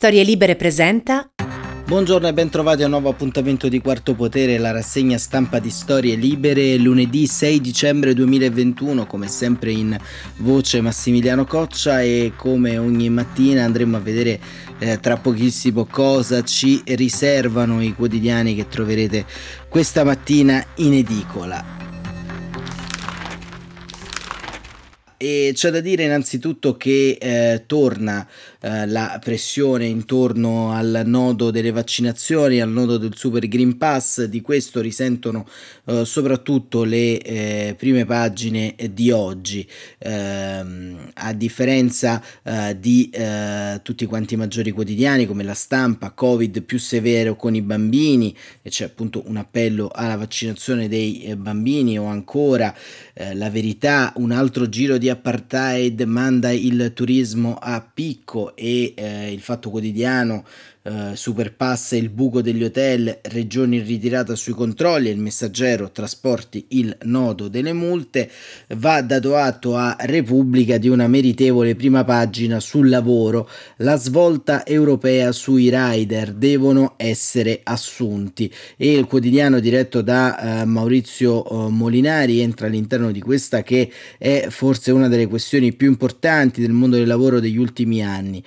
Storie Libere presenta Buongiorno e bentrovati a un nuovo appuntamento di Quarto Potere, la rassegna stampa di Storie Libere, lunedì 6 dicembre 2021, come sempre in voce Massimiliano Coccia e come ogni mattina andremo a vedere eh, tra pochissimo cosa ci riservano i quotidiani che troverete questa mattina in edicola. E c'è da dire innanzitutto che eh, torna eh, la pressione intorno al nodo delle vaccinazioni, al nodo del Super Green Pass, di questo risentono eh, soprattutto le eh, prime pagine di oggi, ehm, a differenza eh, di eh, tutti quanti i maggiori quotidiani come la stampa, Covid più severo con i bambini, e c'è appunto un appello alla vaccinazione dei bambini o ancora la verità, un altro giro di apartheid manda il turismo a picco e eh, il Fatto Quotidiano eh, superpassa il buco degli hotel, regioni in ritirata sui controlli, il messaggero trasporti il nodo delle multe, va dato atto a Repubblica di una meritevole prima pagina sul lavoro, la svolta europea sui rider devono essere assunti e il quotidiano diretto da eh, Maurizio eh, Molinari entra all'interno di questa che è forse una delle questioni più importanti del mondo del lavoro degli ultimi anni.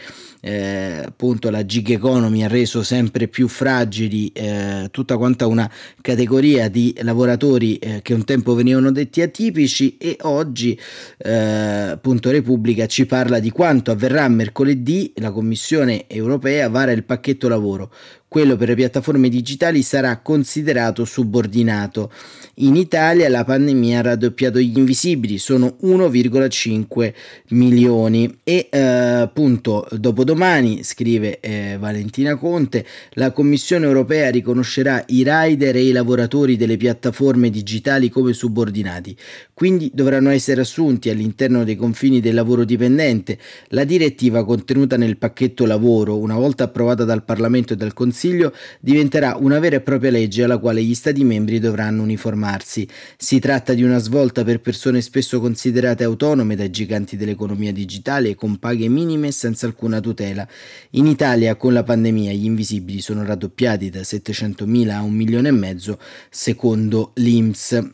Eh, appunto la gig economy ha reso sempre più fragili eh, tutta quanta una categoria di lavoratori eh, che un tempo venivano detti atipici e oggi eh, appunto Repubblica ci parla di quanto avverrà mercoledì la Commissione europea vara il pacchetto lavoro quello per le piattaforme digitali sarà considerato subordinato. In Italia la pandemia ha raddoppiato gli invisibili, sono 1,5 milioni e eh, appunto dopodomani, scrive eh, Valentina Conte, la Commissione europea riconoscerà i rider e i lavoratori delle piattaforme digitali come subordinati, quindi dovranno essere assunti all'interno dei confini del lavoro dipendente. La direttiva contenuta nel pacchetto lavoro, una volta approvata dal Parlamento e dal Consiglio, Consiglio diventerà una vera e propria legge alla quale gli Stati membri dovranno uniformarsi. Si tratta di una svolta per persone spesso considerate autonome dai giganti dell'economia digitale con paghe minime e senza alcuna tutela. In Italia con la pandemia gli invisibili sono raddoppiati da 700.000 a un milione e mezzo secondo l'INPS.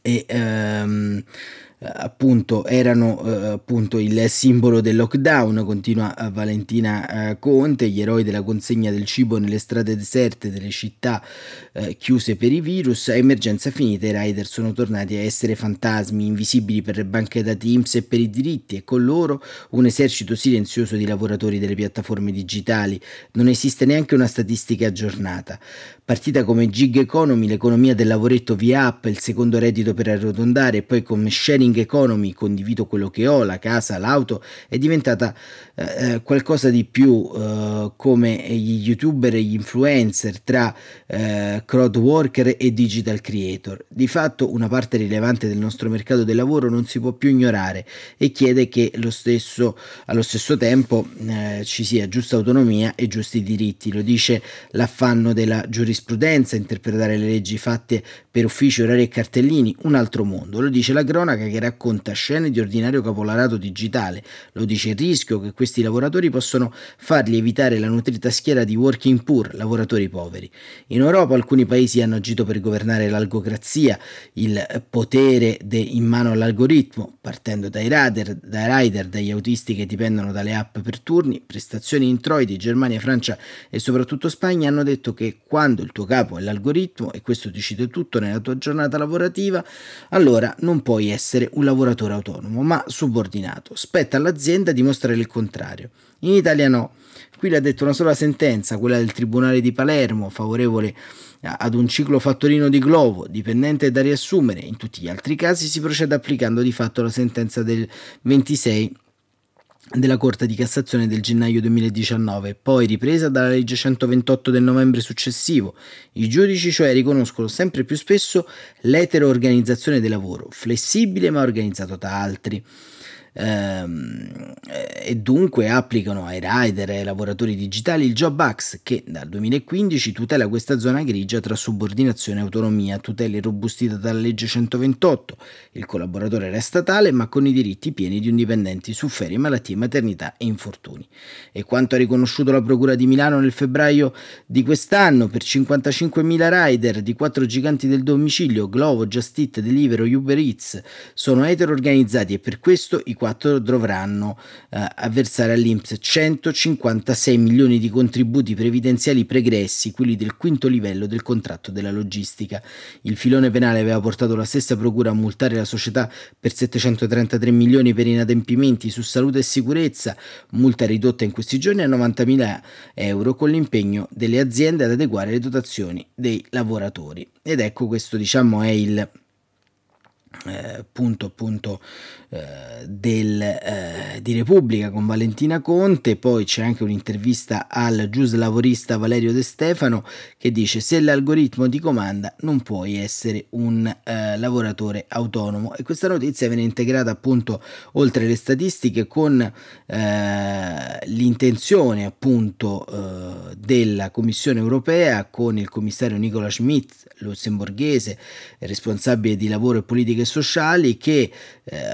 E, um, appunto erano eh, appunto il simbolo del lockdown, continua eh, Valentina Conte, gli eroi della consegna del cibo nelle strade deserte delle città chiuse per i virus, emergenza finita i rider sono tornati a essere fantasmi invisibili per le banche dati IMSS e per i diritti e con loro un esercito silenzioso di lavoratori delle piattaforme digitali. Non esiste neanche una statistica aggiornata. Partita come gig economy, l'economia del lavoretto via app, il secondo reddito per arrotondare e poi come sharing sharing economy, condivido quello che ho, la casa, l'auto, è diventata eh, eh, qualcosa di più eh, come gli youtuber e gli influencer tra eh, crowd worker e digital creator. Di fatto una parte rilevante del nostro mercato del lavoro non si può più ignorare e chiede che lo stesso, allo stesso tempo eh, ci sia giusta autonomia e giusti diritti. Lo dice l'affanno della giurisprudenza, interpretare le leggi fatte per uffici, orari e cartellini, un altro mondo. Lo dice la cronaca che racconta scene di ordinario capolarato digitale. Lo dice il rischio che questi lavoratori possono fargli evitare la nutrita schiera di working poor, lavoratori poveri. In Europa alcuni paesi hanno agito per governare l'algocrazia, il potere de- in mano all'algoritmo, partendo dai rider, dai rider, dagli autisti che dipendono dalle app per turni, prestazioni introiti, Germania, Francia e soprattutto Spagna hanno detto che quando il tuo capo è l'algoritmo, e questo ti cito tutto nella tua giornata lavorativa, allora non puoi essere un lavoratore autonomo, ma subordinato. Spetta all'azienda dimostrare il contrario. In Italia no. Qui l'ha detto una sola sentenza, quella del Tribunale di Palermo, favorevole ad un ciclo fattorino di Glovo, dipendente da riassumere. In tutti gli altri casi si procede applicando di fatto la sentenza del 26 della Corte di Cassazione del gennaio 2019, poi ripresa dalla legge 128 del novembre successivo. I giudici cioè riconoscono sempre più spesso l'etero organizzazione del lavoro, flessibile ma organizzato da altri. Ehm, e dunque applicano ai rider e ai lavoratori digitali il Job Act che dal 2015 tutela questa zona grigia tra subordinazione e autonomia, tutela irrobustita dalla legge 128. Il collaboratore resta tale ma con i diritti pieni di un dipendente su ferie, malattie, maternità e infortuni. E quanto ha riconosciuto la Procura di Milano nel febbraio di quest'anno per 55.000 rider di quattro giganti del domicilio, Glovo, Just Eat, Deliveroo, Uber Eats, sono etero organizzati e per questo i quattro dovranno eh, a versare all'Inps 156 milioni di contributi previdenziali pregressi, quelli del quinto livello del contratto della logistica. Il filone penale aveva portato la stessa procura a multare la società per 733 milioni per inadempimenti su salute e sicurezza, multa ridotta in questi giorni a 90.000 euro con l'impegno delle aziende ad adeguare le dotazioni dei lavoratori. Ed ecco questo diciamo è il eh, punto appunto eh, del, eh, di Repubblica con Valentina Conte, poi c'è anche un'intervista al giuslavorista Valerio De Stefano che dice se l'algoritmo ti comanda non puoi essere un eh, lavoratore autonomo. E questa notizia viene integrata appunto oltre le statistiche con eh, l'intenzione appunto eh, della Commissione europea con il commissario Nicola Schmidt, lussemburghese, responsabile di lavoro e politiche sociali che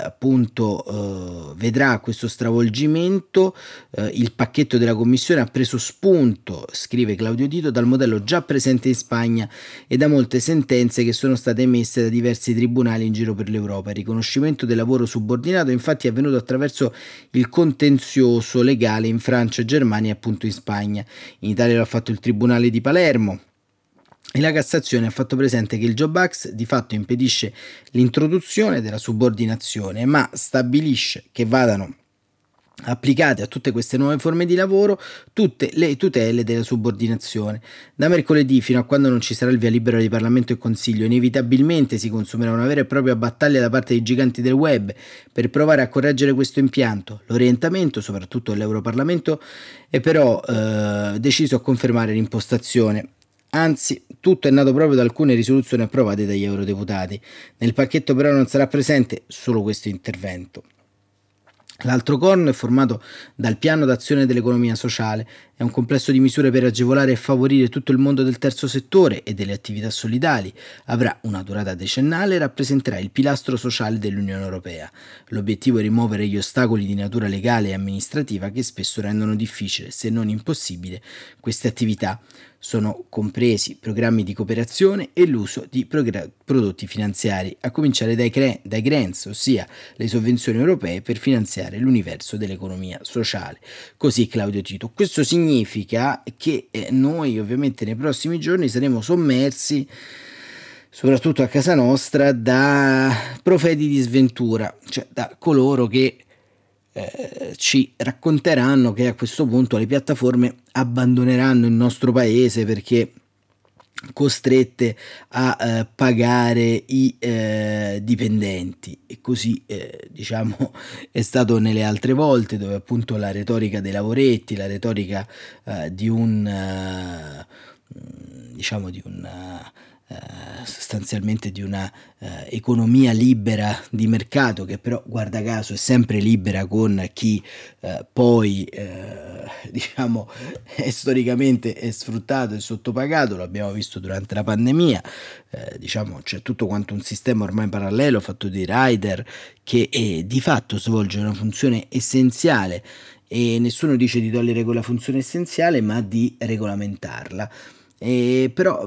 appunto appunto eh, vedrà questo stravolgimento, eh, il pacchetto della Commissione ha preso spunto, scrive Claudio Tito, dal modello già presente in Spagna e da molte sentenze che sono state emesse da diversi tribunali in giro per l'Europa. Il riconoscimento del lavoro subordinato infatti è avvenuto attraverso il contenzioso legale in Francia, Germania e appunto in Spagna. In Italia l'ha fatto il Tribunale di Palermo e la Cassazione ha fatto presente che il Job Act di fatto impedisce l'introduzione della subordinazione, ma stabilisce che vadano applicate a tutte queste nuove forme di lavoro tutte le tutele della subordinazione. Da mercoledì fino a quando non ci sarà il via libera di Parlamento e Consiglio, inevitabilmente si consumerà una vera e propria battaglia da parte dei giganti del web per provare a correggere questo impianto. L'orientamento, soprattutto dell'Europarlamento, è però eh, deciso a confermare l'impostazione Anzi, tutto è nato proprio da alcune risoluzioni approvate dagli eurodeputati. Nel pacchetto però non sarà presente solo questo intervento. L'altro corno è formato dal piano d'azione dell'economia sociale, è un complesso di misure per agevolare e favorire tutto il mondo del terzo settore e delle attività solidali, avrà una durata decennale e rappresenterà il pilastro sociale dell'Unione Europea. L'obiettivo è rimuovere gli ostacoli di natura legale e amministrativa che spesso rendono difficile, se non impossibile, queste attività sono compresi programmi di cooperazione e l'uso di progra- prodotti finanziari, a cominciare dai, cre- dai grants, ossia le sovvenzioni europee per finanziare l'universo dell'economia sociale. Così Claudio Tito. Questo significa che eh, noi ovviamente nei prossimi giorni saremo sommersi soprattutto a casa nostra, da profeti di sventura, cioè da coloro che eh, ci racconteranno che a questo punto le piattaforme abbandoneranno il nostro paese perché costrette a eh, pagare i eh, dipendenti. E così eh, diciamo è stato nelle altre volte dove appunto la retorica dei lavoretti la retorica eh, di un eh, diciamo di un eh, sostanzialmente di una eh, economia libera di mercato che però guarda caso è sempre libera con chi eh, poi eh, diciamo è storicamente è sfruttato e sottopagato. Lo abbiamo visto durante la pandemia eh, diciamo c'è tutto quanto un sistema ormai parallelo fatto di rider che di fatto svolge una funzione essenziale. E nessuno dice di togliere quella funzione essenziale ma di regolamentarla e però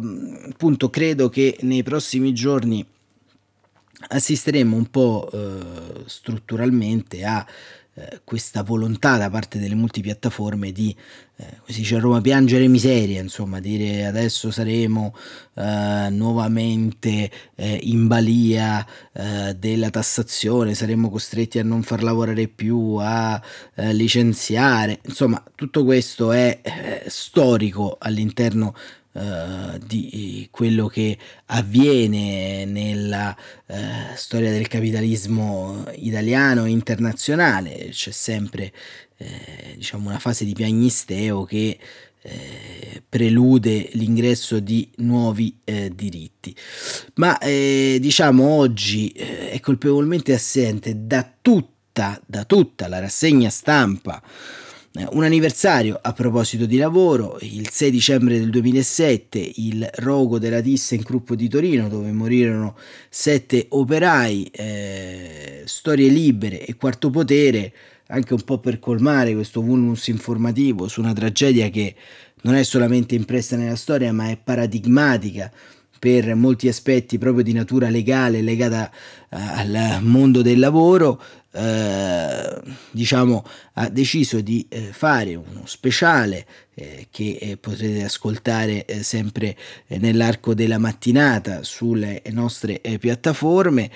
appunto credo che nei prossimi giorni assisteremo un po' eh, strutturalmente a eh, questa volontà da parte delle multipiattaforme di, eh, si dice a Roma, piangere miseria, insomma, dire adesso saremo eh, nuovamente eh, in balia eh, della tassazione, saremo costretti a non far lavorare più, a licenziare, insomma, tutto questo è storico all'interno Uh, di quello che avviene nella uh, storia del capitalismo italiano e internazionale. C'è sempre eh, diciamo una fase di piagnisteo che eh, prelude l'ingresso di nuovi eh, diritti. Ma diciamo oggi è colpevolmente assente da tutta, da tutta la rassegna stampa eh, un anniversario a proposito di lavoro, il 6 dicembre del 2007 il rogo della ThyssenKrupp di Torino dove morirono sette operai, eh, storie libere e quarto potere, anche un po' per colmare questo vulnus informativo su una tragedia che non è solamente impressa nella storia ma è paradigmatica per molti aspetti proprio di natura legale legata uh, al mondo del lavoro, uh, diciamo, ha deciso di uh, fare uno speciale eh, che potrete ascoltare sempre nell'arco della mattinata sulle nostre piattaforme,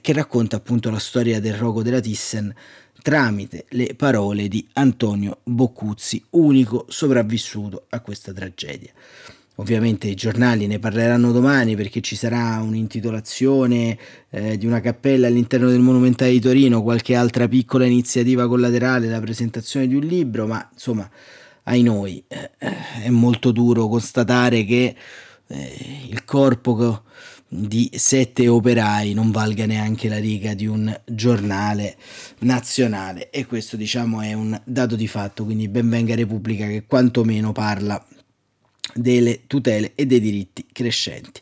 che racconta appunto la storia del rogo della Thyssen tramite le parole di Antonio Boccuzzi, unico sopravvissuto a questa tragedia. Ovviamente i giornali ne parleranno domani perché ci sarà un'intitolazione eh, di una cappella all'interno del Monumentale di Torino, qualche altra piccola iniziativa collaterale, la presentazione di un libro, ma insomma, ai noi, eh, è molto duro constatare che eh, il corpo di sette operai non valga neanche la riga di un giornale nazionale. E questo diciamo è un dato di fatto, quindi benvenga Repubblica che quantomeno parla delle tutele e dei diritti crescenti.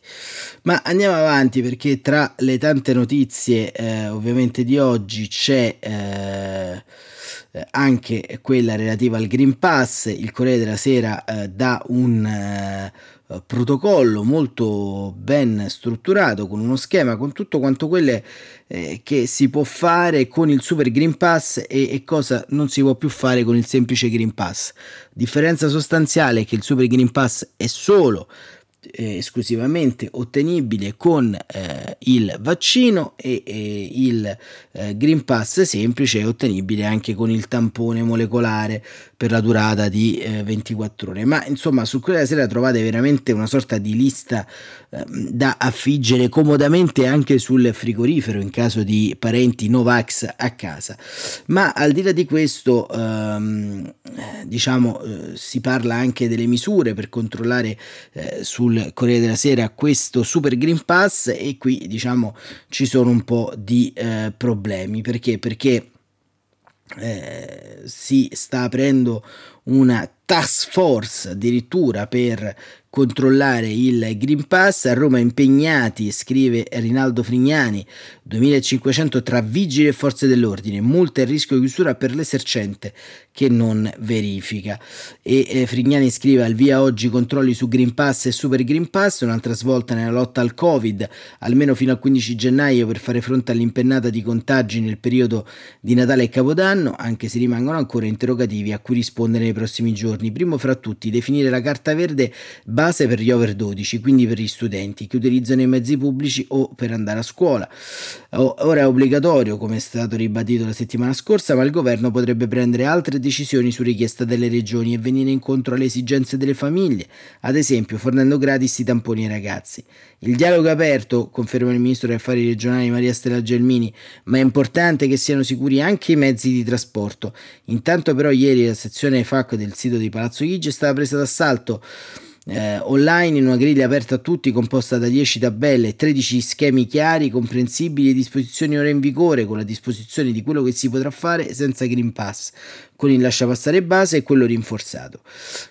Ma andiamo avanti perché tra le tante notizie eh, ovviamente di oggi c'è eh, anche quella relativa al Green Pass, il Corriere della Sera eh, dà un eh, eh, protocollo molto ben strutturato con uno schema con tutto quanto quelle eh, che si può fare con il super green pass e, e, cosa non si può più fare con il semplice green pass. Differenza sostanziale è che il super green pass è solo eh, esclusivamente ottenibile con eh, il vaccino e, e il eh, Green Pass semplice è ottenibile anche con il tampone molecolare per la durata di 24 eh, ore. Ma insomma, su quella sera trovate veramente una sorta di lista ehm, da affiggere comodamente anche sul frigorifero in caso di parenti Novax a casa. Ma al di là di questo, ehm, diciamo, eh, si parla anche delle misure per controllare eh, sul Corriere della Sera questo Super Green Pass e qui diciamo ci sono un po' di eh, problemi. Perché? Perché eh, si sta aprendo una task force addirittura per controllare il Green Pass. A Roma impegnati, scrive Rinaldo Frignani, 2500 tra vigili e forze dell'ordine, multa e rischio di chiusura per l'esercente che non verifica. E eh, Frignani scrive al via oggi controlli su Green Pass e Super Green Pass, un'altra svolta nella lotta al Covid, almeno fino al 15 gennaio per fare fronte all'impennata di contagi nel periodo di Natale e Capodanno, anche se rimangono ancora interrogativi a cui rispondere nei prossimi giorni. Primo fra tutti, definire la carta verde base per gli over 12, quindi per gli studenti che utilizzano i mezzi pubblici o per andare a scuola. Ora è obbligatorio, come è stato ribadito la settimana scorsa, ma il governo potrebbe prendere altre decisioni su richiesta delle regioni e venire incontro alle esigenze delle famiglie, ad esempio fornendo gratis i tamponi ai ragazzi. Il dialogo è aperto, conferma il ministro degli affari regionali Maria Stella Gelmini, ma è importante che siano sicuri anche i mezzi di trasporto. Intanto però ieri la sezione FAC del sito di Palazzo Chigi è stata presa d'assalto eh, online in una griglia aperta a tutti composta da 10 tabelle e 13 schemi chiari, comprensibili e disposizioni ora in vigore con la disposizione di quello che si potrà fare senza Green Pass, con il lasciapassare base e quello rinforzato.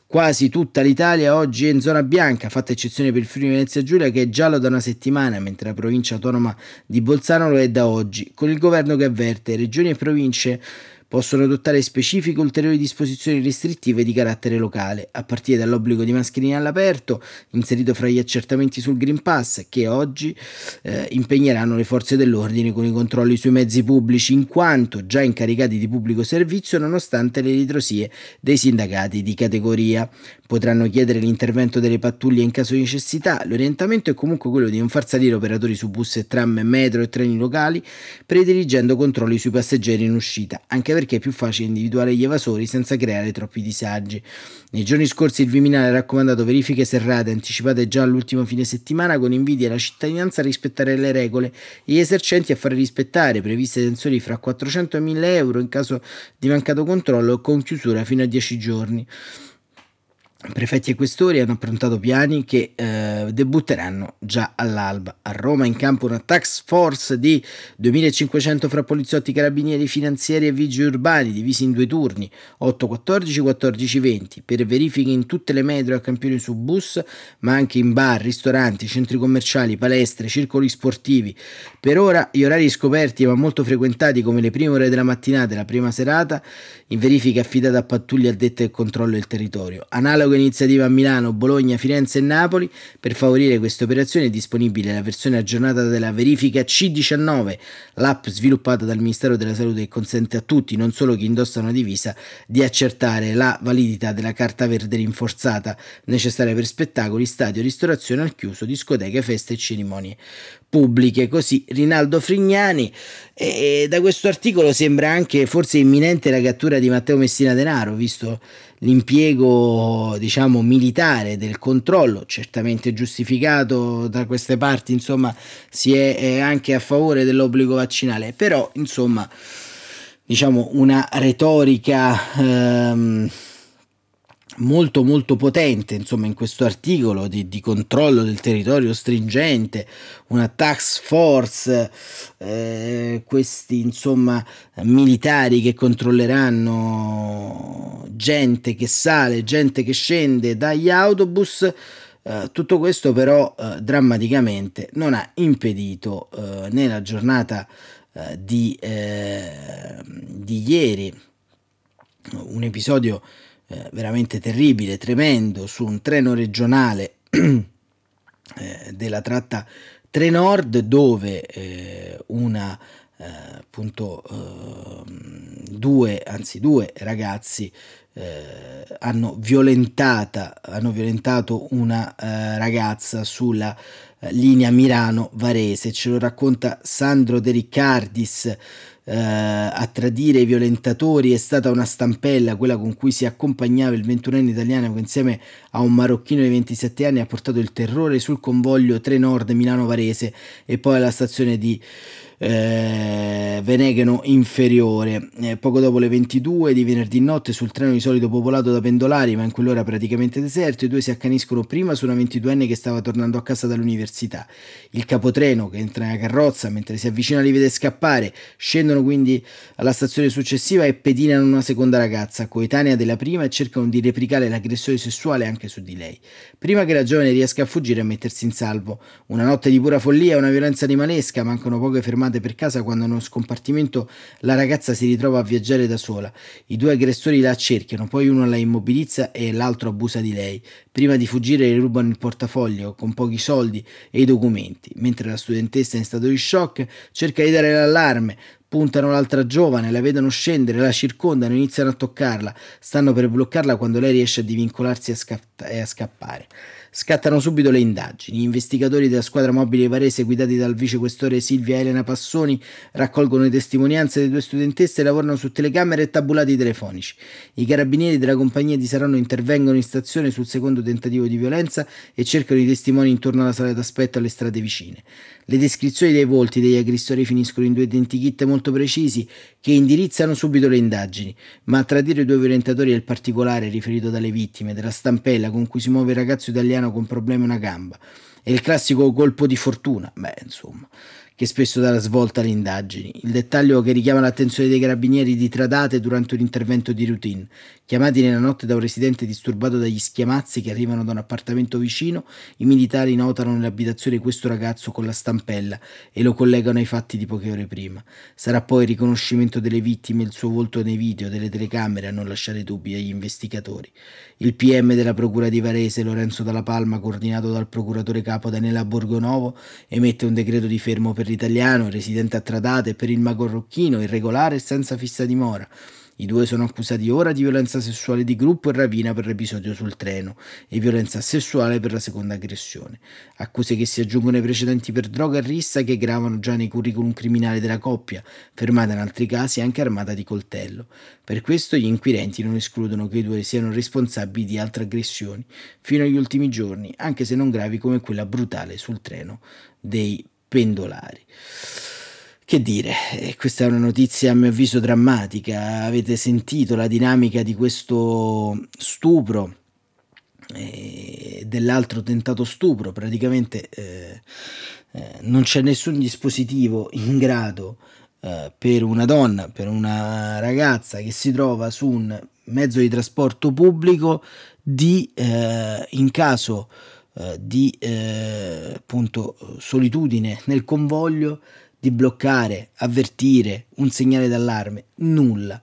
Quasi tutta l'Italia oggi è in zona bianca, fatta eccezione per il Friuli Venezia Giulia che è giallo da una settimana, mentre la provincia autonoma di Bolzano lo è da oggi, con il governo che avverte regioni e province possono adottare specifiche ulteriori disposizioni restrittive di carattere locale, a partire dall'obbligo di mascherine all'aperto, inserito fra gli accertamenti sul Green Pass, che oggi eh, impegneranno le forze dell'ordine con i controlli sui mezzi pubblici, in quanto già incaricati di pubblico servizio nonostante le ritrosie dei sindacati di categoria. Potranno chiedere l'intervento delle pattuglie in caso di necessità. L'orientamento è comunque quello di non far salire operatori su bus e tram, metro e treni locali, prediligendo controlli sui passeggeri in uscita, anche perché è più facile individuare gli evasori senza creare troppi disagi. Nei giorni scorsi il Viminale ha raccomandato verifiche serrate anticipate già all'ultimo fine settimana con inviti alla cittadinanza a rispettare le regole e gli esercenti a fare rispettare previste tensioni fra 400 e 1000 euro in caso di mancato controllo con chiusura fino a 10 giorni. Prefetti e questori hanno approntato piani che eh, debutteranno già all'alba. A Roma in campo una task force di 2500 fra poliziotti, carabinieri, finanzieri e vigili urbani divisi in due turni 8-14, 14-20 per verifiche in tutte le metro a campioni su bus ma anche in bar, ristoranti, centri commerciali, palestre, circoli sportivi. Per ora gli orari scoperti ma molto frequentati come le prime ore della mattinata e la prima serata in verifica affidata a pattuglie addette al controllo del territorio. Analogo Analoga iniziativa a Milano, Bologna, Firenze e Napoli. Per favorire queste operazioni è disponibile la versione aggiornata della verifica C19, l'app sviluppata dal Ministero della Salute che consente a tutti, non solo chi indossa una divisa, di accertare la validità della carta verde rinforzata necessaria per spettacoli, stadio, ristorazione al chiuso, discoteche, feste e cerimonie pubbliche. Così Rinaldo Frignani. E da questo articolo sembra anche forse imminente la cattura di Matteo Messina Denaro, visto l'impiego diciamo militare del controllo certamente giustificato da queste parti insomma si è, è anche a favore dell'obbligo vaccinale però insomma diciamo una retorica ehm, molto molto potente insomma in questo articolo di, di controllo del territorio stringente una tax force eh, questi insomma militari che controlleranno gente che sale gente che scende dagli autobus Uh, tutto questo però uh, drammaticamente non ha impedito uh, nella giornata di, di ieri un episodio eh, veramente terribile, tremendo, su un treno regionale eh, della tratta Trenord dove eh, una eh, appunto ehm, due anzi due ragazzi eh, hanno violentata hanno violentato una eh, ragazza sulla linea Milano-Varese. Ce lo racconta Sandro De Riccardis eh, a tradire i violentatori è stata una stampella, quella con cui si accompagnava il 21enne italiano che insieme a un marocchino di 27 anni ha portato il terrore sul convoglio Trenord Milano-Varese e poi alla stazione di eh, Venegheno inferiore. Eh, poco dopo le 22 di venerdì notte sul treno di solito popolato da pendolari, ma in quell'ora praticamente deserto, i due si accaniscono prima su una 22enne che stava tornando a casa dall'università. Il capotreno che entra nella carrozza mentre si avvicina li vede scappare, scendono quindi alla stazione successiva e pedinano una seconda ragazza, coetanea della prima, e cercano di replicare l'aggressione sessuale anche su di lei. Prima che la giovane riesca a fuggire e a mettersi in salvo. Una notte di pura follia, una violenza animalesca, mancano poche fermate fermate per casa quando nello scompartimento la ragazza si ritrova a viaggiare da sola. I due aggressori la accerchiano, poi uno la immobilizza e l'altro abusa di lei. Prima di fuggire le rubano il portafoglio con pochi soldi e i documenti, mentre la studentessa in stato di shock cerca di dare l'allarme, puntano l'altra giovane, la vedono scendere, la circondano, iniziano a toccarla, stanno per bloccarla quando lei riesce a divincolarsi e a scappare. Scattano subito le indagini. Gli investigatori della squadra mobile Varese, guidati dal vicequestore Silvia Elena Passoni, raccolgono le testimonianze delle due studentesse e lavorano su telecamere e tabulati telefonici. I carabinieri della compagnia di Saronno intervengono in stazione sul secondo tentativo di violenza e cercano i testimoni intorno alla sala d'aspetto alle strade vicine. Le descrizioni dei volti degli aggressori finiscono in due identikit molto precisi che indirizzano subito le indagini, ma a tradire i due violentatori è il particolare riferito dalle vittime, della stampella con cui si muove il ragazzo italiano con problemi a una gamba. È il classico colpo di fortuna, beh, insomma che spesso dà la svolta alle indagini. Il dettaglio che richiama l'attenzione dei carabinieri di Tradate durante un intervento di routine. Chiamati nella notte da un residente disturbato dagli schiamazzi che arrivano da un appartamento vicino, i militari notano nell'abitazione questo ragazzo con la stampella e lo collegano ai fatti di poche ore prima. Sarà poi il riconoscimento delle vittime e il suo volto nei video delle telecamere a non lasciare dubbi agli investigatori. Il PM della Procura di Varese, Lorenzo Dalla Palma, coordinato dal procuratore capo Daniela Borgonovo, emette un decreto di fermo per l'italiano, residente a Tradate, e per il magorrocchino, irregolare e senza fissa dimora. I due sono accusati ora di violenza sessuale di gruppo e rapina per l'episodio sul treno e violenza sessuale per la seconda aggressione. Accuse che si aggiungono ai precedenti per droga e rissa che gravano già nei curriculum criminali della coppia, fermata in altri casi anche armata di coltello. Per questo gli inquirenti non escludono che i due siano responsabili di altre aggressioni fino agli ultimi giorni, anche se non gravi come quella brutale sul treno dei pendolari. Che dire, eh, questa è una notizia a mio avviso drammatica, avete sentito la dinamica di questo stupro e dell'altro tentato stupro. Praticamente eh, eh, non c'è nessun dispositivo in grado eh, per una donna, per una ragazza che si trova su un mezzo di trasporto pubblico di eh, in caso eh, di eh, appunto solitudine nel convoglio di bloccare, avvertire un segnale d'allarme, nulla.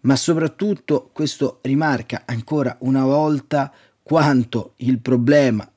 Ma soprattutto questo rimarca ancora una volta quanto il problema,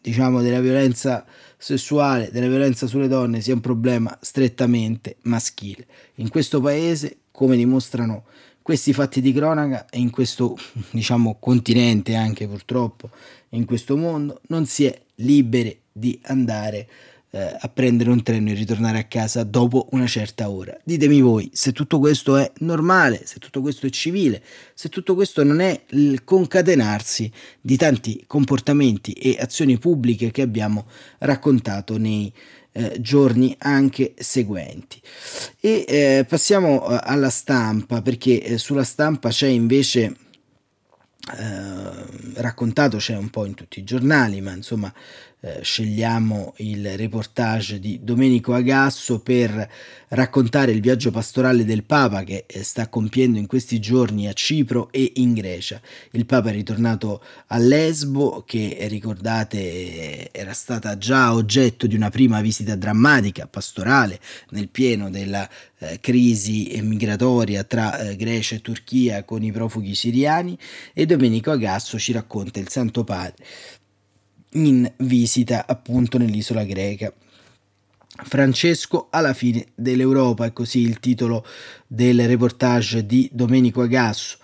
diciamo, della violenza sessuale, della violenza sulle donne sia un problema strettamente maschile. In questo paese, come dimostrano questi fatti di cronaca e in questo, diciamo, continente anche purtroppo, in questo mondo, non si è liberi di andare eh, a prendere un treno e ritornare a casa dopo una certa ora. Ditemi voi se tutto questo è normale, se tutto questo è civile, se tutto questo non è il concatenarsi di tanti comportamenti e azioni pubbliche che abbiamo raccontato nei eh, giorni anche seguenti. E eh, passiamo eh, alla stampa perché eh, sulla stampa c'è invece eh, raccontato, c'è un po' in tutti i giornali, ma insomma eh, scegliamo il reportage di Domenico Agasso per raccontare il viaggio pastorale del Papa che eh, sta compiendo in questi giorni a Cipro e in Grecia. Il Papa è ritornato a Lesbo che ricordate era stata già oggetto di una prima visita drammatica pastorale nel pieno della eh, crisi migratoria tra eh, Grecia e Turchia con i profughi siriani e Domenico Agasso ci racconta il Santo Padre in visita appunto nell'isola greca. Francesco alla fine dell'Europa, è così il titolo del reportage di Domenico Agasso.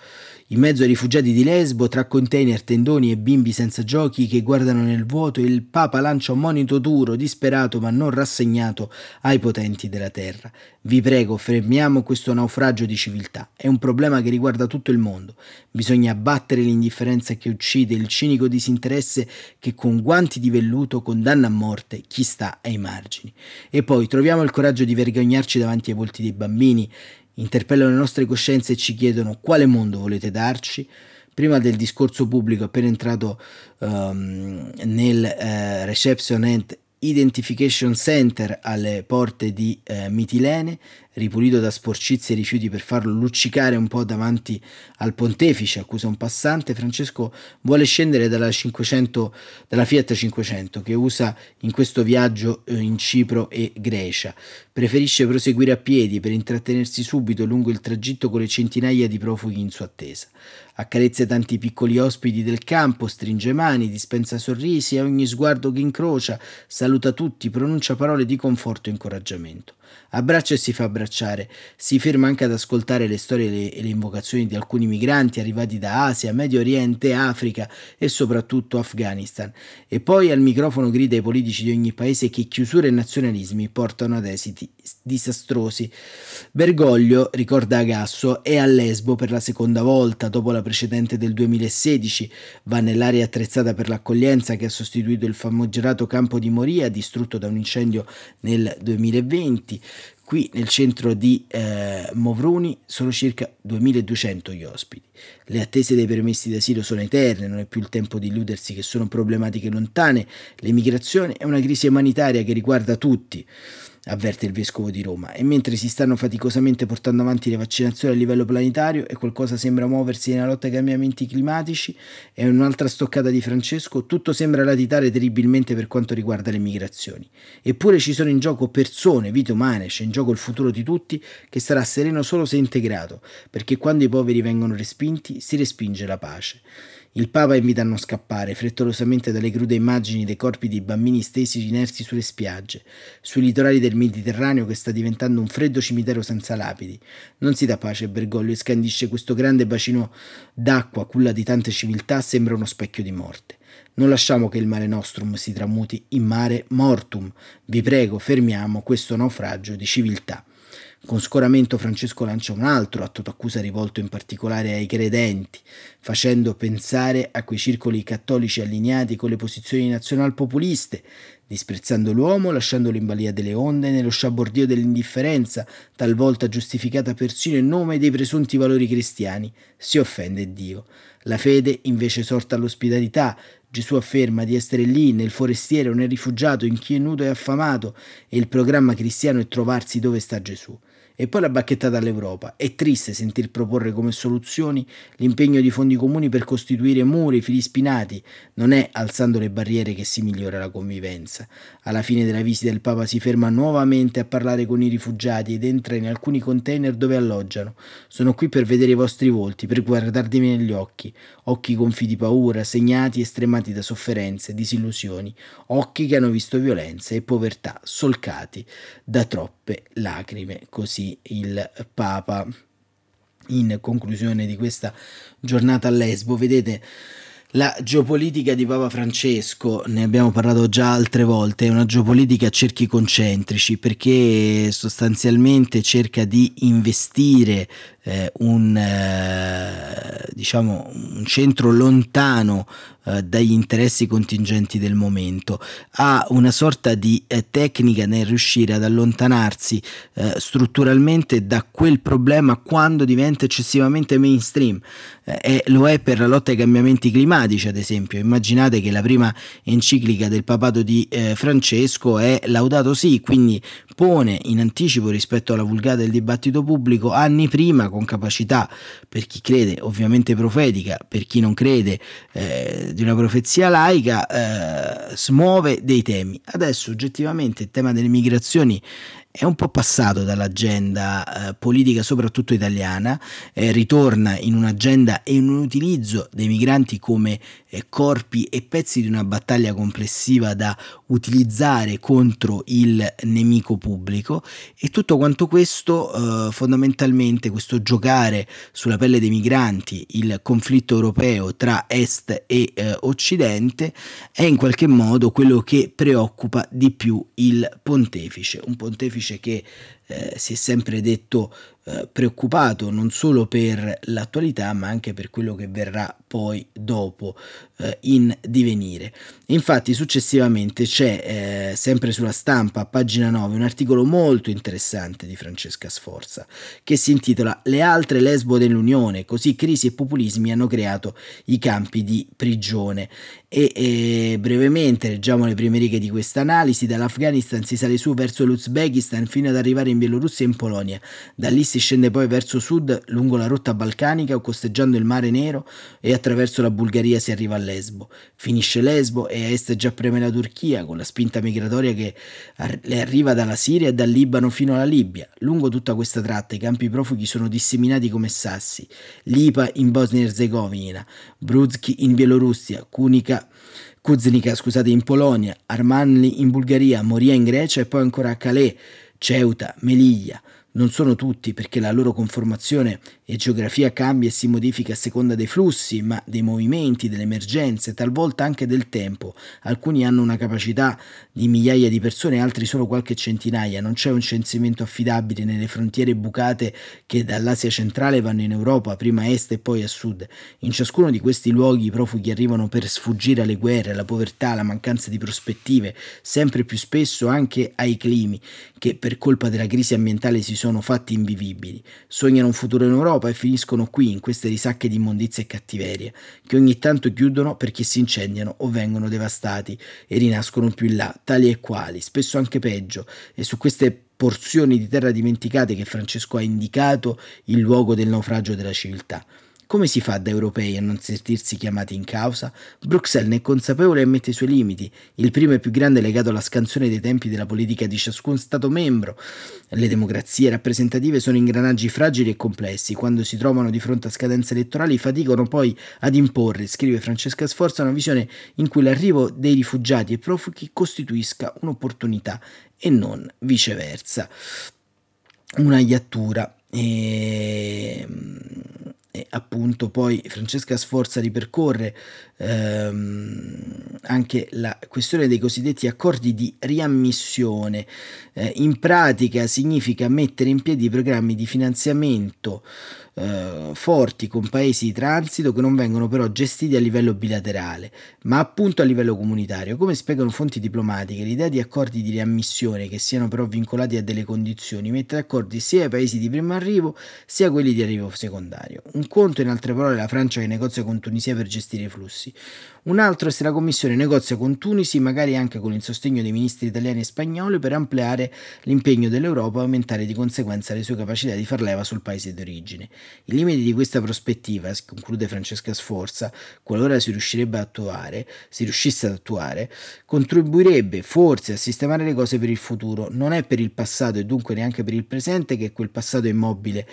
In mezzo ai rifugiati di Lesbo, tra container, tendoni e bimbi senza giochi che guardano nel vuoto, il Papa lancia un monito duro, disperato ma non rassegnato ai potenti della terra. Vi prego, fermiamo questo naufragio di civiltà. È un problema che riguarda tutto il mondo. Bisogna abbattere l'indifferenza che uccide, il cinico disinteresse che con guanti di velluto condanna a morte chi sta ai margini. E poi troviamo il coraggio di vergognarci davanti ai volti dei bambini interpellano le nostre coscienze e ci chiedono quale mondo volete darci. Prima del discorso pubblico appena entrato um, nel uh, Reception and Identification Center alle porte di uh, Mitilene ripulito da sporcizie e rifiuti per farlo luccicare un po' davanti al pontefice, accusa un passante, Francesco vuole scendere dalla, 500, dalla Fiat 500 che usa in questo viaggio eh, in Cipro e Grecia. Preferisce proseguire a piedi per intrattenersi subito lungo il tragitto con le centinaia di profughi in sua attesa. Accarezza tanti piccoli ospiti del campo, stringe mani, dispensa sorrisi a ogni sguardo che incrocia saluta tutti, pronuncia parole di conforto e incoraggiamento. Abbraccia e si fa abbracciare, si ferma anche ad ascoltare le storie e le invocazioni di alcuni migranti arrivati da Asia, Medio Oriente, Africa e soprattutto Afghanistan, e poi al microfono grida ai politici di ogni paese che chiusure e nazionalismi portano ad esiti disastrosi. Bergoglio, ricorda Agasso, è a Lesbo per la seconda volta dopo la precedente del 2016, va nell'area attrezzata per l'accoglienza che ha sostituito il famigerato campo di Moria distrutto da un incendio nel 2020. Qui nel centro di eh, Movruni sono circa 2200 gli ospiti. Le attese dei permessi d'asilo sono eterne, non è più il tempo di illudersi che sono problematiche lontane. L'emigrazione è una crisi umanitaria che riguarda tutti avverte il vescovo di Roma, e mentre si stanno faticosamente portando avanti le vaccinazioni a livello planetario e qualcosa sembra muoversi nella lotta ai cambiamenti climatici e un'altra stoccata di Francesco, tutto sembra latitare terribilmente per quanto riguarda le migrazioni. Eppure ci sono in gioco persone, vite umane, c'è in gioco il futuro di tutti che sarà sereno solo se integrato, perché quando i poveri vengono respinti si respinge la pace. Il Papa invita a non scappare frettolosamente dalle crude immagini dei corpi di bambini stesi inerti sulle spiagge, sui litorali del Mediterraneo che sta diventando un freddo cimitero senza lapidi. Non si dà pace, Bergoglio, e scandisce questo grande bacino d'acqua, culla di tante civiltà, sembra uno specchio di morte. Non lasciamo che il mare nostrum si tramuti in mare mortum. Vi prego, fermiamo questo naufragio di civiltà. Con scoramento Francesco lancia un altro atto d'accusa rivolto in particolare ai credenti, facendo pensare a quei circoli cattolici allineati con le posizioni nazionalpopuliste disprezzando l'uomo, lasciandolo in balia delle onde, nello sciabordio dell'indifferenza, talvolta giustificata persino in nome dei presunti valori cristiani, si offende Dio. La fede invece sorta all'ospitalità, Gesù afferma di essere lì nel forestiero, nel rifugiato, in chi è nudo e affamato, e il programma cristiano è trovarsi dove sta Gesù. E poi la bacchettata all'Europa. È triste sentir proporre come soluzioni l'impegno di fondi comuni per costituire muri, fili spinati. Non è alzando le barriere che si migliora la convivenza. Alla fine della visita il Papa si ferma nuovamente a parlare con i rifugiati ed entra in alcuni container dove alloggiano. Sono qui per vedere i vostri volti, per guardarvi negli occhi. Occhi gonfi di paura, segnati e stremati da sofferenze, disillusioni. Occhi che hanno visto violenza e povertà, solcati da troppe lacrime. Così il Papa in conclusione di questa giornata a Lesbo. Vedete, la geopolitica di Papa Francesco, ne abbiamo parlato già altre volte, è una geopolitica a cerchi concentrici perché sostanzialmente cerca di investire eh, un, eh, diciamo, un centro lontano eh, dagli interessi contingenti del momento, ha una sorta di eh, tecnica nel riuscire ad allontanarsi eh, strutturalmente da quel problema quando diventa eccessivamente mainstream eh, e lo è per la lotta ai cambiamenti climatici ad esempio. Immaginate che la prima enciclica del papato di Francesco è Laudato Si, quindi pone in anticipo rispetto alla vulgata del dibattito pubblico anni prima con capacità per chi crede ovviamente profetica, per chi non crede eh, di una profezia laica, eh, smuove dei temi. Adesso oggettivamente il tema delle migrazioni è un po' passato dall'agenda eh, politica, soprattutto italiana, eh, ritorna in un'agenda e in un utilizzo dei migranti come eh, corpi e pezzi di una battaglia complessiva da utilizzare contro il nemico pubblico. E tutto quanto questo eh, fondamentalmente, questo giocare sulla pelle dei migranti, il conflitto europeo tra est e eh, occidente, è in qualche modo quello che preoccupa di più il pontefice, un pontefice che eh, si è sempre detto eh, preoccupato non solo per l'attualità ma anche per quello che verrà poi dopo eh, in divenire. Infatti successivamente c'è eh, sempre sulla stampa a pagina 9 un articolo molto interessante di Francesca Sforza che si intitola Le altre lesbo dell'Unione, così crisi e populismi hanno creato i campi di prigione e, e brevemente leggiamo le prime righe di questa analisi. dall'Afghanistan si sale su verso l'Uzbekistan fino ad arrivare in Bielorussia e in Polonia. Da lì si scende poi verso sud lungo la rotta balcanica o costeggiando il Mare Nero e attraverso la Bulgaria si arriva a Lesbo. Finisce Lesbo e a est già preme la Turchia con la spinta migratoria che le arriva dalla Siria e dal Libano fino alla Libia. Lungo tutta questa tratta i campi profughi sono disseminati come sassi. Lipa in Bosnia e Herzegovina, Bruzki in Bielorussia, Kunika Kuznica, scusate, in Polonia, Armanli in Bulgaria, Moria in Grecia e poi ancora a Calais, Ceuta, Meliglia. Non sono tutti perché la loro conformazione e geografia cambia e si modifica a seconda dei flussi, ma dei movimenti, delle emergenze, talvolta anche del tempo. Alcuni hanno una capacità di migliaia di persone, altri solo qualche centinaia. Non c'è un censimento affidabile nelle frontiere bucate che dall'Asia centrale vanno in Europa, prima a est e poi a sud. In ciascuno di questi luoghi i profughi arrivano per sfuggire alle guerre, alla povertà, alla mancanza di prospettive, sempre più spesso anche ai climi, che per colpa della crisi ambientale si sono fatti invivibili. Sognano un futuro in Europa Europa e finiscono qui in queste risacche di immondizia e cattiveria, che ogni tanto chiudono perché si incendiano o vengono devastati e rinascono più in là, tali e quali, spesso anche peggio, e su queste porzioni di terra dimenticate che Francesco ha indicato il luogo del naufragio della civiltà. Come si fa da europei a non sentirsi chiamati in causa? Bruxelles ne è consapevole e mette i suoi limiti. Il primo e più grande è legato alla scansione dei tempi della politica di ciascun Stato membro. Le democrazie rappresentative sono ingranaggi fragili e complessi. Quando si trovano di fronte a scadenze elettorali faticano poi ad imporre, scrive Francesca Sforza, una visione in cui l'arrivo dei rifugiati e profughi costituisca un'opportunità e non viceversa. Una iattura. E ehm, appunto poi Francesca Sforza ripercorre ehm, anche la questione dei cosiddetti accordi di riammissione. Eh, in pratica significa mettere in piedi programmi di finanziamento eh, forti con paesi di transito che non vengono però gestiti a livello bilaterale, ma appunto a livello comunitario. Come spiegano fonti diplomatiche, l'idea di accordi di riammissione che siano però vincolati a delle condizioni mette d'accordo sia i paesi di primo arrivo sia quelli di arrivo secondario. Un conto, in altre parole, la Francia che negozia con Tunisia per gestire i flussi. Un altro è se la Commissione negozia con Tunisi, magari anche con il sostegno dei ministri italiani e spagnoli, per ampliare l'impegno dell'Europa e aumentare di conseguenza le sue capacità di far leva sul paese d'origine. I limiti di questa prospettiva, conclude Francesca Sforza, qualora si riuscirebbe a attuare, si riuscisse ad attuare, contribuirebbe forse a sistemare le cose per il futuro. Non è per il passato e dunque neanche per il presente che quel passato immobile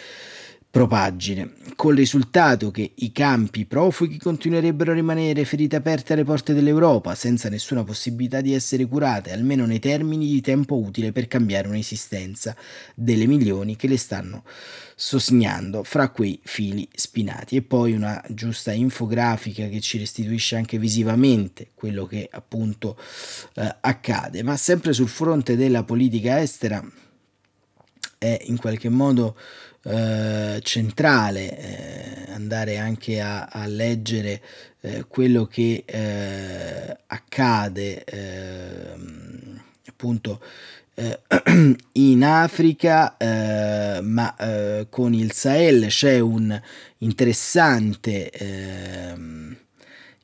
propagine, col risultato che i campi profughi continuerebbero a rimanere ferite aperte alle porte dell'Europa, senza nessuna possibilità di essere curate, almeno nei termini di tempo utile per cambiare un'esistenza delle milioni che le stanno sognando fra quei fili spinati. E poi una giusta infografica che ci restituisce anche visivamente quello che appunto eh, accade, ma sempre sul fronte della politica estera è in qualche modo eh, centrale eh, andare anche a, a leggere eh, quello che eh, accade ehm, appunto eh, in Africa, ma con il Sahel c'è un interessante ehm,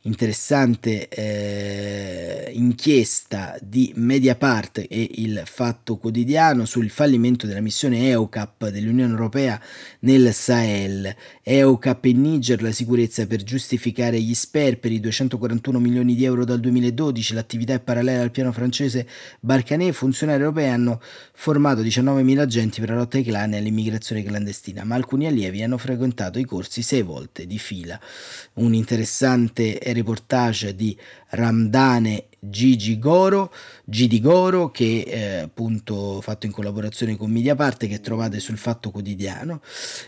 interessante eh, inchiesta di Mediapart e il Fatto Quotidiano sul fallimento della missione EUCAP dell'Unione Europea nel Sahel. EUCAP in Niger, la sicurezza per giustificare gli sperperi, 241 milioni di euro dal 2012, l'attività è parallela al piano francese Barcanet, funzionari europei hanno formato 19.000 agenti per la lotta ai clan e all'immigrazione clandestina, ma alcuni allievi hanno frequentato i corsi sei volte di fila. Un interessante reportage di Ramdane Gigi Goro, Gidi Goro che è appunto fatto in collaborazione con Mediaparte che trovate sul Fatto Quotidiano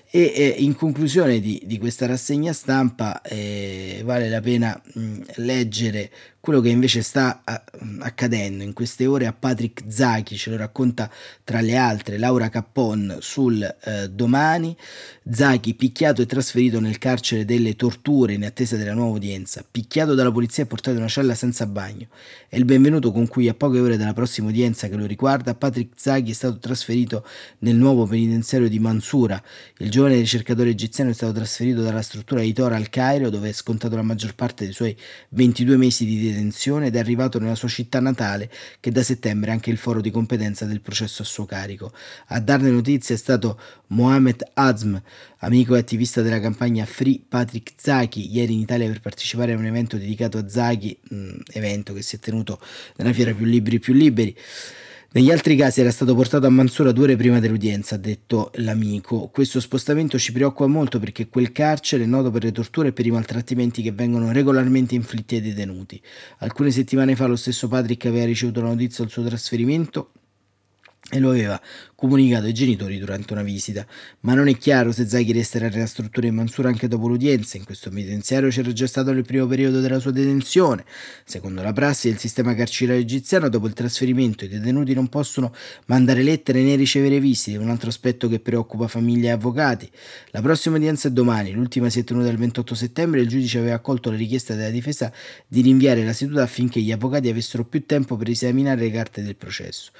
e eh, in conclusione di, di, questa rassegna stampa eh, vale la pena mh, leggere quello che invece sta a, accadendo in queste ore a Patrick Zachi, ce lo racconta tra le altre Laura Cappon sul eh, domani. Zachi picchiato e trasferito nel carcere delle torture in attesa della nuova udienza, picchiato dalla polizia e portato in una cella senza bagno. È il benvenuto con cui a poche ore dalla prossima udienza che lo riguarda, Patrick Zaghi è stato trasferito nel nuovo penitenziario di Mansura. Il giovane ricercatore egiziano è stato trasferito dalla struttura di Tora al Cairo, dove ha scontato la maggior parte dei suoi 22 mesi di detenzione ed è arrivato nella sua città natale, che da settembre è anche il foro di competenza del processo a suo carico. A darne notizie è stato Mohamed Azm, amico e attivista della campagna Free Patrick Zaki, ieri in Italia per partecipare a un evento dedicato a Zaki, mh, evento che si è tenuto nella fiera Più Libri Più Liberi. Negli altri casi era stato portato a Mansura due ore prima dell'udienza, ha detto l'amico. Questo spostamento ci preoccupa molto perché quel carcere è noto per le torture e per i maltrattamenti che vengono regolarmente inflitti ai detenuti. Alcune settimane fa lo stesso Patrick aveva ricevuto la notizia del suo trasferimento e lo aveva comunicato ai genitori durante una visita, ma non è chiaro se Zaghi resterà nella struttura in Mansura anche dopo l'udienza. In questo penitenziario c'era già stato nel primo periodo della sua detenzione. Secondo la prassi del sistema carcerario egiziano, dopo il trasferimento i detenuti non possono mandare lettere né ricevere visite, un altro aspetto che preoccupa famiglie e avvocati. La prossima udienza è domani, l'ultima si è tenuta il 28 settembre il giudice aveva accolto la richiesta della difesa di rinviare la seduta affinché gli avvocati avessero più tempo per esaminare le carte del processo.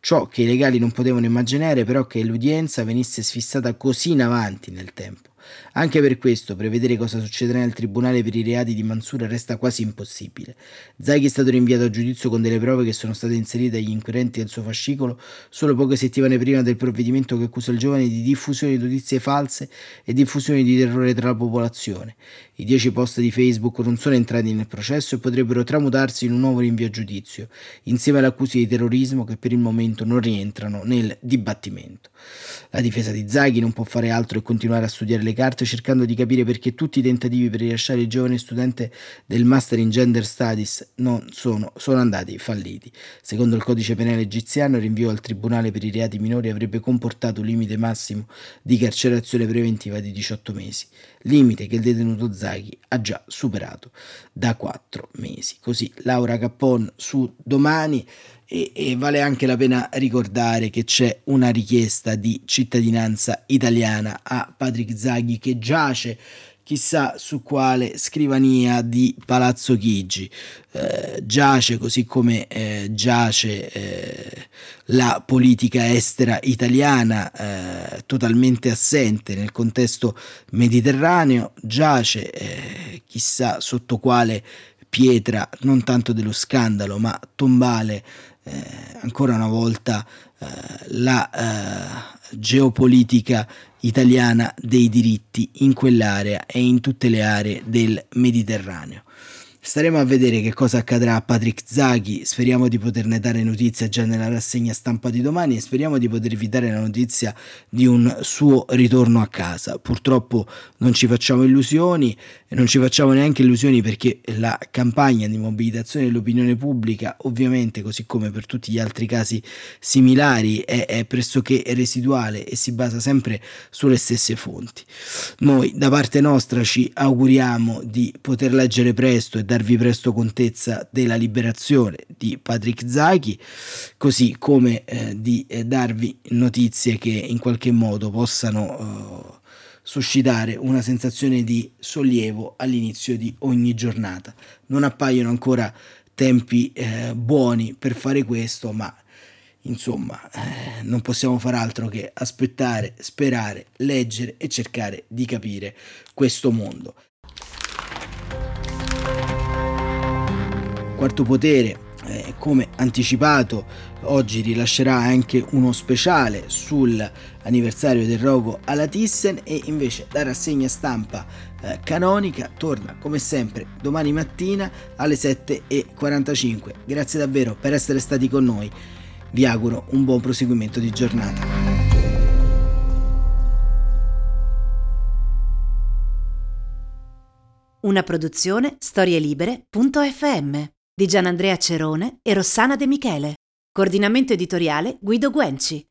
Ciò che i legali non potevano immaginare però che l'udienza venisse sfissata così in avanti nel tempo. Anche per questo, prevedere cosa succederà nel tribunale per i reati di Mansura resta quasi impossibile. Zaghi è stato rinviato a giudizio con delle prove che sono state inserite agli inquirenti del suo fascicolo solo poche settimane prima del provvedimento che accusa il giovane di diffusione di notizie false e diffusione di terrore tra la popolazione. I dieci post di Facebook non sono entrati nel processo e potrebbero tramutarsi in un nuovo rinvio a giudizio, insieme alle accuse di terrorismo che per il momento non rientrano nel dibattimento. La difesa di Zaghi non può fare altro che continuare a studiare le le carte cercando di capire perché tutti i tentativi per rilasciare il giovane studente del Master in Gender Studies non sono, sono andati falliti. Secondo il codice penale egiziano, il rinvio al tribunale per i reati minori avrebbe comportato un limite massimo di carcerazione preventiva di 18 mesi, limite che il detenuto Zaghi ha già superato da 4 mesi. Così Laura Cappon su domani e, e, vale anche la pena ricordare che c'è una richiesta di cittadinanza italiana a Patrick Zaghi che giace chissà su quale scrivania di Palazzo Chigi. Eh, giace così come eh, giace eh, la politica estera italiana eh, totalmente assente nel contesto mediterraneo, giace eh, chissà sotto quale pietra non tanto dello scandalo ma tombale eh, ancora una volta eh, la eh, geopolitica italiana dei diritti in quell'area e in tutte le aree del Mediterraneo. Staremo a vedere che cosa accadrà a Patrick Zaghi, speriamo di poterne dare notizia già nella rassegna stampa di domani e speriamo di potervi dare la notizia di un suo ritorno a casa. Purtroppo non ci facciamo illusioni non ci facciamo neanche illusioni perché la campagna di mobilitazione dell'opinione pubblica, ovviamente così come per tutti gli altri casi similari, è, è pressoché residuale e si basa sempre sulle stesse fonti. Noi da parte nostra ci auguriamo di poter leggere presto e darvi presto contezza della liberazione di Patrick Zaki, così come eh, di eh, darvi notizie che in qualche modo possano eh, suscitare una sensazione di sollievo all'inizio di ogni giornata. Non appaiono ancora tempi eh, buoni per fare questo, ma insomma eh, non possiamo far altro che aspettare, sperare, leggere e cercare di capire questo mondo. Quarto Potere, eh, come anticipato, oggi rilascerà anche uno speciale sull'anniversario del rogo alla Thyssen e invece la rassegna stampa eh, canonica torna come sempre domani mattina alle 7.45. Grazie davvero per essere stati con noi, vi auguro un buon proseguimento di giornata. Una produzione storielibere.fm di Gianandrea Cerone e Rossana De Michele. Coordinamento editoriale Guido Guenci.